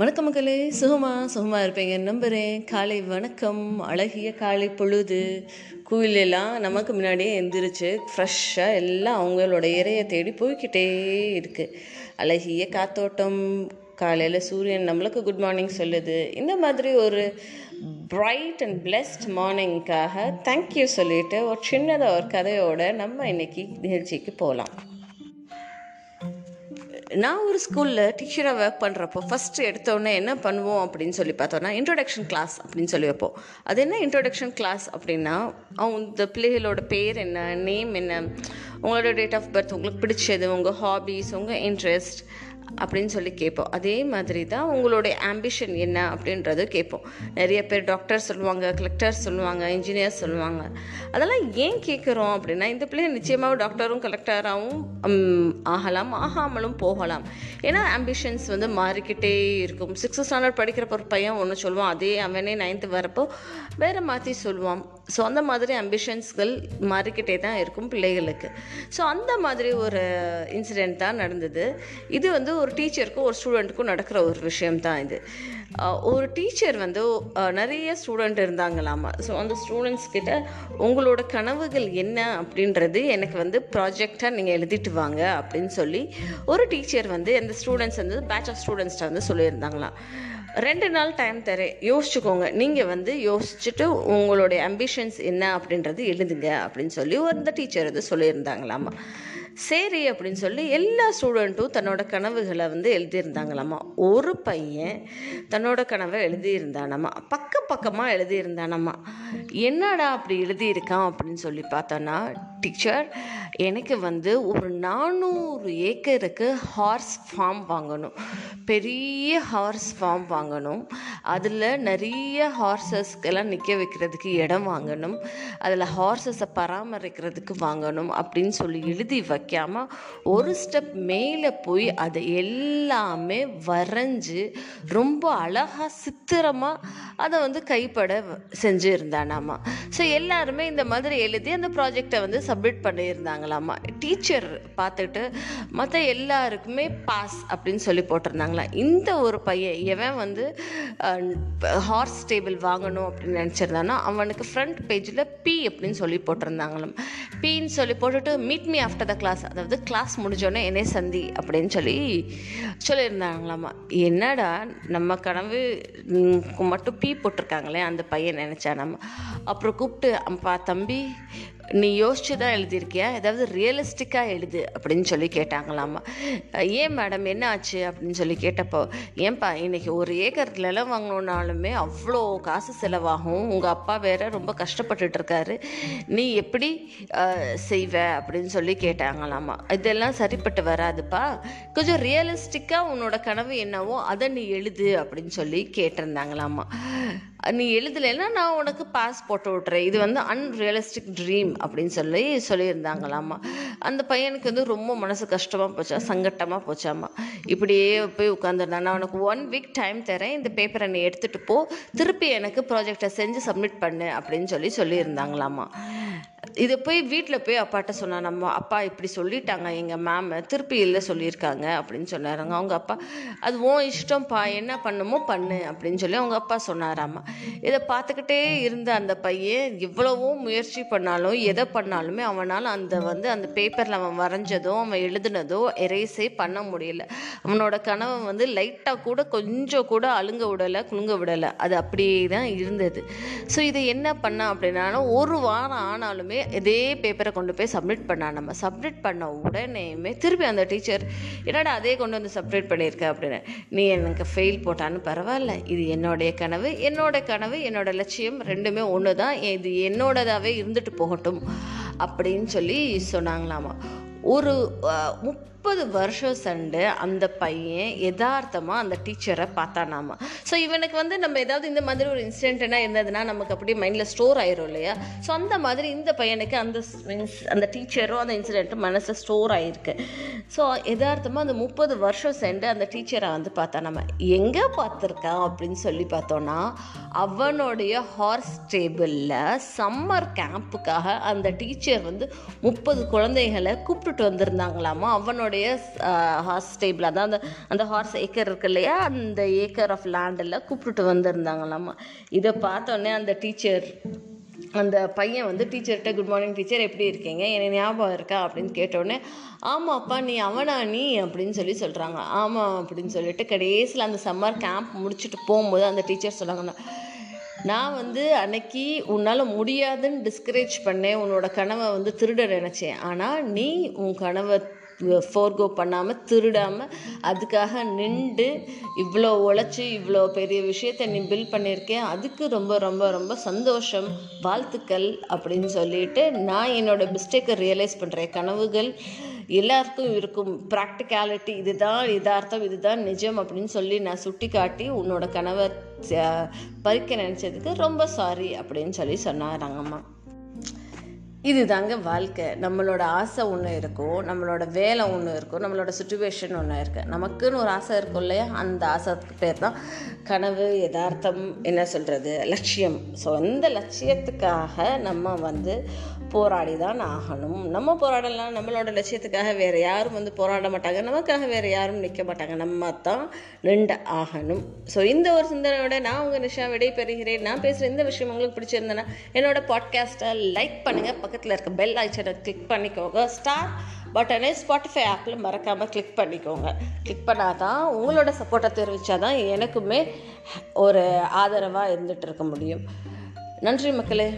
வணக்கம் மக்களே சுகமா சுகமாக இருப்பீங்க. நம்புகிறேன் காலை வணக்கம் அழகிய காலை பொழுது. குயிலெல்லாம் நமக்கு முன்னாடியே எந்திரிச்சு ஃப்ரெஷ்ஷாக எல்லாம் அவங்களோட இறையை தேடி போய்கிட்டே இருக்குது அழகிய காத்தோட்டம் காலையில் சூரியன் நம்மளுக்கு குட் மார்னிங் சொல்லுது. இந்த மாதிரி ஒரு பிரைட் அண்ட் பிளெஸ்ட் மார்னிங்க்காக தேங்க்யூ சொல்லிட்டு ஒரு சின்னதாக ஒரு கதையோடு நம்ம இன்னைக்கு நிகழ்ச்சிக்கு போகலாம் நான் ஒரு ஸ்கூலில் டீச்சராக ஒர்க் பண்ணுறப்போ ஃபஸ்ட்டு எடுத்தோடனே என்ன பண்ணுவோம் அப்படின்னு சொல்லி பார்த்தோன்னா இன்ட்ரொடக்ஷன் கிளாஸ் அப்படின்னு சொல்லி வைப்போம். அது என்ன இன்ட்ரொடக்ஷன் கிளாஸ் அப்படின்னா அவங்க இந்த பிள்ளைகளோட பேர் என்ன நேம் என்ன உங்களோட டேட் ஆஃப் பர்த் உங்களுக்கு பிடிச்சது உங்கள் ஹாபீஸ் உங்கள் இன்ட்ரெஸ்ட் அப்படின்னு சொல்லி கேட்போம். அதே மாதிரி தான் உங்களுடைய ஆம்பிஷன் என்ன அப்படின்றது கேட்போம். நிறைய பேர் டாக்டர் சொல்லுவாங்க கலெக்டர் சொல்லுவாங்க இன்ஜினியர் சொல்லுவாங்க. அதெல்லாம் ஏன் கேட்குறோம் அப்படின்னா இந்த பிள்ளை நிச்சயமாக டாக்டரும் கலெக்டராகவும் ஆகலாம் ஆகாமலும் போகலாம். ஏன்னா ஆம்பிஷன்ஸ் வந்து மாறிக்கிட்டே இருக்கும். சிக்ஸ்த் ஸ்டாண்டர்ட் படிக்கிறப்ப ஒரு பையன் ஒன்று சொல்லுவான் அதே அவனே நைன்த்து வரப்போ வேறு மாற்றி சொல்லுவான். ஸோ அந்த மாதிரி அம்பிஷன்ஸ்கள் மாறிக்கிட்டே தான் இருக்கும் பிள்ளைகளுக்கு. ஸோ அந்த மாதிரி ஒரு இன்சிடெண்ட் தான் நடந்தது. இது வந்து ஒரு டீச்சருக்கும் ஒரு ஸ்டூடெண்ட்டுக்கும் நடக்கிற ஒரு விஷயம் தான் இது ஒரு டீச்சர் வந்து நிறைய ஸ்டூடெண்ட் இருந்தாங்களாமா. ஸோ அந்த ஸ்டூடெண்ட்ஸ் கிட்ட உங்களோட கனவுகள் என்ன? அப்படின்றது எனக்கு வந்து ப்ராஜெக்டாக நீங்கள் எழுதிட்டு வாங்க அப்படின்னு சொல்லி ஒரு டீச்சர் வந்து அந்த ஸ்டூடெண்ட்ஸ் வந்து பேட்ச் ஆஃப் ஸ்டூடெண்ட்ஸ்ட்ட வந்து சொல்லியிருந்தாங்களாம். ரெண்டு நாள் டைம் தரேன். யோசிச்சுக்கோங்க. நீங்கள் வந்து யோசிச்சுட்டு உங்களுடைய அம்பிஷன்ஸ் என்ன? அப்படின்றது எழுதுங்க அப்படின்னு சொல்லி ஒரு இந்த டீச்சர் வந்து சொல்லியிருந்தாங்களாமா. சரி அப்படின்னு சொல்லி எல்லா ஸ்டூடெண்ட்டும் தன்னோட கனவுகளை வந்து எழுதியிருந்தாங்களாமா. ஒரு பையன் தன்னோட கனவை எழுதியிருந்தானாமா. பக்க பக்கமாக எழுதியிருந்தானாமா. என்னடா அப்படி எழுதியிருக்கான் அப்படின்னு சொல்லி பார்த்தோன்னா டீச்சர் எனக்கு வந்து ஒரு நானூறு ஏக்கருக்கு ஹார்ஸ் ஃபார்ம் வாங்கணும். பெரிய ஹார்ஸ் ஃபார்ம் வாங்கணும். அதில் நிறைய ஹார்சஸ்க்கெல்லாம் நிற்க வைக்கிறதுக்கு இடம் வாங்கணும். அதில் ஹார்சஸை பராமரிக்கிறதுக்கு வாங்கணும் அப்படின்னு சொல்லி எழுதி வைக்காமல் ஒரு ஸ்டெப் மேலே போய் அதை எல்லாமே வரைஞ்சி ரொம்ப அழகாக சித்திரமாக அதை வந்து கைப்பட செஞ்சு இருந்தானாமா ஸோ எல்லாருமே இந்த மாதிரி எழுதி அந்த ப்ராஜெக்டை வந்து சப்மிட் பண்ணியிருந்தாங்களாமா. டீச்சர் பார்த்துட்டு மற்ற எல்லாருக்குமே பாஸ் அப்படின்னு சொல்லி போட்டிருந்தாங்களாம் இந்த ஒரு பையன் எவன் வந்து ஹார்ஸ் டேபிள் வாங்கணும் அப்படின்னு நினச்சிருந்தானோ அவனுக்கு ஃப்ரண்ட் பேஜில் பி அப்படின்னு சொல்லி போட்டிருந்தாங்களாம். பின்னு சொல்லி போட்டுட்டு meet me after the class அதாவது கிளாஸ் முடிஞ்சோடனே என்னை சந்தி அப்படின்னு சொல்லி சொல்லியிருந்தாங்களாமா. என்னடா நம்ம கனவு மட்டும் டீ போட்டிருக்காங்களே அந்த பையன் நினச்சா நம்ம. அப்புறம் கூப்பிட்டு அப்பா தம்பி நீ யோசிச்சு தான் எழுதியிருக்கியா? ஏதாவது ரியலிஸ்டிக்காக எழுது அப்படின்னு சொல்லி கேட்டாங்களாமா. ஏன் மேடம் என்ன ஆச்சு அப்படின்னு சொல்லி கேட்டப்போ ஏன்பா இன்னைக்கு ஒரு ஏக்கர் நிலம் வாங்கணுன்னாலுமே அவ்வளோ காசு செலவாகும். உங்கள் அப்பா வேற ரொம்ப கஷ்டப்பட்டுட்டு இருக்காரு. நீ எப்படி செய்வ அப்படின்னு சொல்லி கேட்டாங்களாமா. இதெல்லாம் சரிப்பட்டு வராதுப்பா. கொஞ்சம் ரியலிஸ்டிக்காக உன்னோட கனவு என்னவோ அதை நீ எழுது அப்படின்னு சொல்லி கேட்டிருந்தாங்களாமா. நீ எழுதலைன்னா நான் உனக்கு பாஸ் போட்டு விட்றேன் இது வந்து அன்ரியலிஸ்டிக் ட்ரீம் அப்படின்னு சொல்லி சொல்லியிருந்தாங்களாமா. அந்த பையனுக்கு வந்து ரொம்ப மனசு கஷ்டமாக போச்சா சங்கட்டமாக போச்சாமா. இப்படியே போய் உட்காந்துருந்தான் நான் உனக்கு ஒன் வீக் டைம் தரேன். இந்த பேப்பரை நீ எடுத்துகிட்டு போ. திருப்பி எனக்கு ப்ராஜெக்டை செஞ்சு சப்மிட் பண்ணு அப்படின்னு சொல்லி சொல்லியிருந்தாங்களாமா. இதை போய் வீட்டில் போய் அப்பாட்ட சொன்னா நம்ம அப்பா இப்படி சொல்லிட்டாங்க எங்கள் மேம் திருப்பி இல்லை சொல்லியிருக்காங்க அப்படின்னு சொன்னாருங்க. அவங்க அப்பா அது ஓ இஷ்டம்ப்பா என்ன பண்ணுமோ பண்ணு அப்படின்னு சொல்லி அவங்க அப்பா சொன்னாராம்மா இதை பார்த்துக்கிட்டே இருந்த அந்த பையன் எவ்வளவோ முயற்சி பண்ணாலும் எதை பண்ணாலுமே அவனால் அந்த வந்து அந்த பேப்பரில் அவன் வரைஞ்சதோ அவன் எழுதுனதோ எரேஸே பண்ண முடியல. அவனோட கனவை வந்து லைட்டாக கூட கொஞ்சம் கூட அழுங்க விடலை குலுங்க விடலை. அது அப்படியே தான் இருந்தது. ஸோ இதை என்ன பண்ண அப்படின்னாலும் ஒரு வாரம் ஆனாலுமே இதே பேப்பரை கொண்டு போய் சப்மிட் பண்ணா நம்ம சப்மிட் பண்ண உடனேயுமே திருப்பி அந்த டீச்சர் என்னடா அதே கொண்டு வந்து சப்மிட் பண்ணியிருக்க? அப்படின்னு. நீ எனக்கு ஃபெயில் போட்டான்னு பரவாயில்ல. இது என்னுடைய கனவு. என்னோட கனவு என்னோட லட்சியம் ரெண்டுமே ஒன்று தான் இது என்னோடதாகவே இருந்துட்டு போகட்டும். அப்படின்னு சொல்லி சொன்னாங்களாமா. ஒரு முப்பது வருஷம் சண்டு அந்த பையன் யதார்த்தமாக அந்த டீச்சரை பார்த்தானாமா. ஸோ இவனுக்கு வந்து நம்ம ஏதாவது இந்த மாதிரி ஒரு இன்சிடென்ட்னா இருந்ததுன்னா நமக்கு அப்படியே மைண்டில் ஸ்டோர் ஆயிரும் இல்லையா? ஸோ அந்த மாதிரி இந்த பையனுக்கு அந்த மீன்ஸ் அந்த டீச்சரும் அந்த இன்சிடென்ட்டும் மனசில் ஸ்டோர் ஆகிருக்கு ஸோ எதார்த்தமாக அந்த முப்பது வருஷம் சென்று அந்த டீச்சரை வந்து பார்த்தா நம்ம எங்கே பார்த்துருக்கான்? அப்படின்னு சொல்லி பார்த்தோன்னா அவனுடைய ஹார்ஸ் டேபிளில் சம்மர் கேம்புக்காக அந்த டீச்சர் வந்து முப்பது குழந்தைகளை கூப்பிட்டுட்டு வந்திருந்தாங்களாமா. அவனுடைய அப்பாவுடைய ஹார்ஸ் ஸ்டேபிள் அதான் அந்த அந்த ஹார்ஸ் ஏக்கர் இருக்கு இல்லையா? அந்த ஏக்கர் ஆஃப் லேண்டில் கூப்பிட்டுட்டு வந்திருந்தாங்களாம். இதை பார்த்தோன்னே அந்த டீச்சர் அந்த பையன் வந்து டீச்சர்கிட்ட குட் மார்னிங் டீச்சர் எப்படி இருக்கீங்க? என்ன ஞாபகம் இருக்கா? அப்படின்னு கேட்டோடனே ஆமாப்பா நீ அவனா நீ? அப்படின்னு சொல்லி சொல்கிறாங்க ஆமாம் அப்படின்னு சொல்லிட்டு கடைசியில் அந்த சம்மர் கேம்ப் முடிச்சுட்டு போகும்போது அந்த டீச்சர் சொன்னாங்கன்னா நான் வந்து அன்னைக்கு உன்னால் முடியாதுன்னு டிஸ்கரேஜ் பண்ணேன். உன்னோட கனவை வந்து திருட நினச்சேன். ஆனால் நீ உன் கனவை ஃபோர்கோ பண்ணாமல் திருடாமல் அதுக்காக நின்று இவ்வளோ உழைச்சி இவ்வளோ பெரிய விஷயத்தை நீ பில் பண்ணியிருக்கேன். அதுக்கு ரொம்ப ரொம்ப ரொம்ப சந்தோஷம் வாழ்த்துக்கள் அப்படின்னு சொல்லிட்டு நான் என்னோடய மிஸ்டேக்கை ரியலைஸ் பண்ணுறேன் கனவுகள் எல்லாருக்கும் இருக்கும். ப்ராக்டிகாலிட்டி இதுதான் இதார்த்தம் இதுதான் நிஜம் அப்படின்னு சொல்லி நான் சுட்டி காட்டி உன்னோட கனவை பறிக்க நினச்சதுக்கு ரொம்ப சாரி அப்படின்னு சொல்லி சொன்னாராங்கம்மா இது தாங்க வாழ்க்கை. நம்மளோட ஆசை ஒன்று இருக்கும் நம்மளோட வேலை ஒன்று இருக்கும் நம்மளோட சுச்சுவேஷன் ஒன்று இருக்குது நமக்குன்னு ஒரு ஆசை இருக்கும் இல்லையா? அந்த ஆசைக்கு பேர் தான் கனவு யதார்த்தம் என்ன சொல்கிறது லட்சியம். ஸோ அந்த லட்சியத்துக்காக நம்ம வந்து போராடி தான் ஆகணும். நம்ம போராடலாம் நம்மளோட லட்சியத்துக்காக வேறு யாரும் வந்து போராட மாட்டாங்க நமக்காக வேறு யாரும் நிற்க மாட்டாங்க. நம்ம தான் நின்று ஆகணும். ஸோ இந்த ஒரு சிந்தனையோட நான் உங்கள் நிஷா விடை பெறுகிறேன் நான் பேசுகிற இந்த விஷயம் உங்களுக்கு பிடிச்சிருந்தேன்னா என்னோட பாட்காஸ்ட்டை லைக் பண்ணுங்கள் பக்கத்தில் இருக்க பெல் ஐச்சனை கிளிக் பண்ணிக்கோங்க. ஸ்டார் பட்டனை ஸ்பாட்டிஃபை ஆப்பில் மறக்காமல் கிளிக் பண்ணிக்கோங்க. கிளிக் பண்ணால் தான் உங்களோட சப்போர்ட்டை தெரிவித்தா தான் எனக்குமே ஒரு ஆதரவாக இருந்துகிட்டு இருக்க முடியும். நன்றி மக்களே.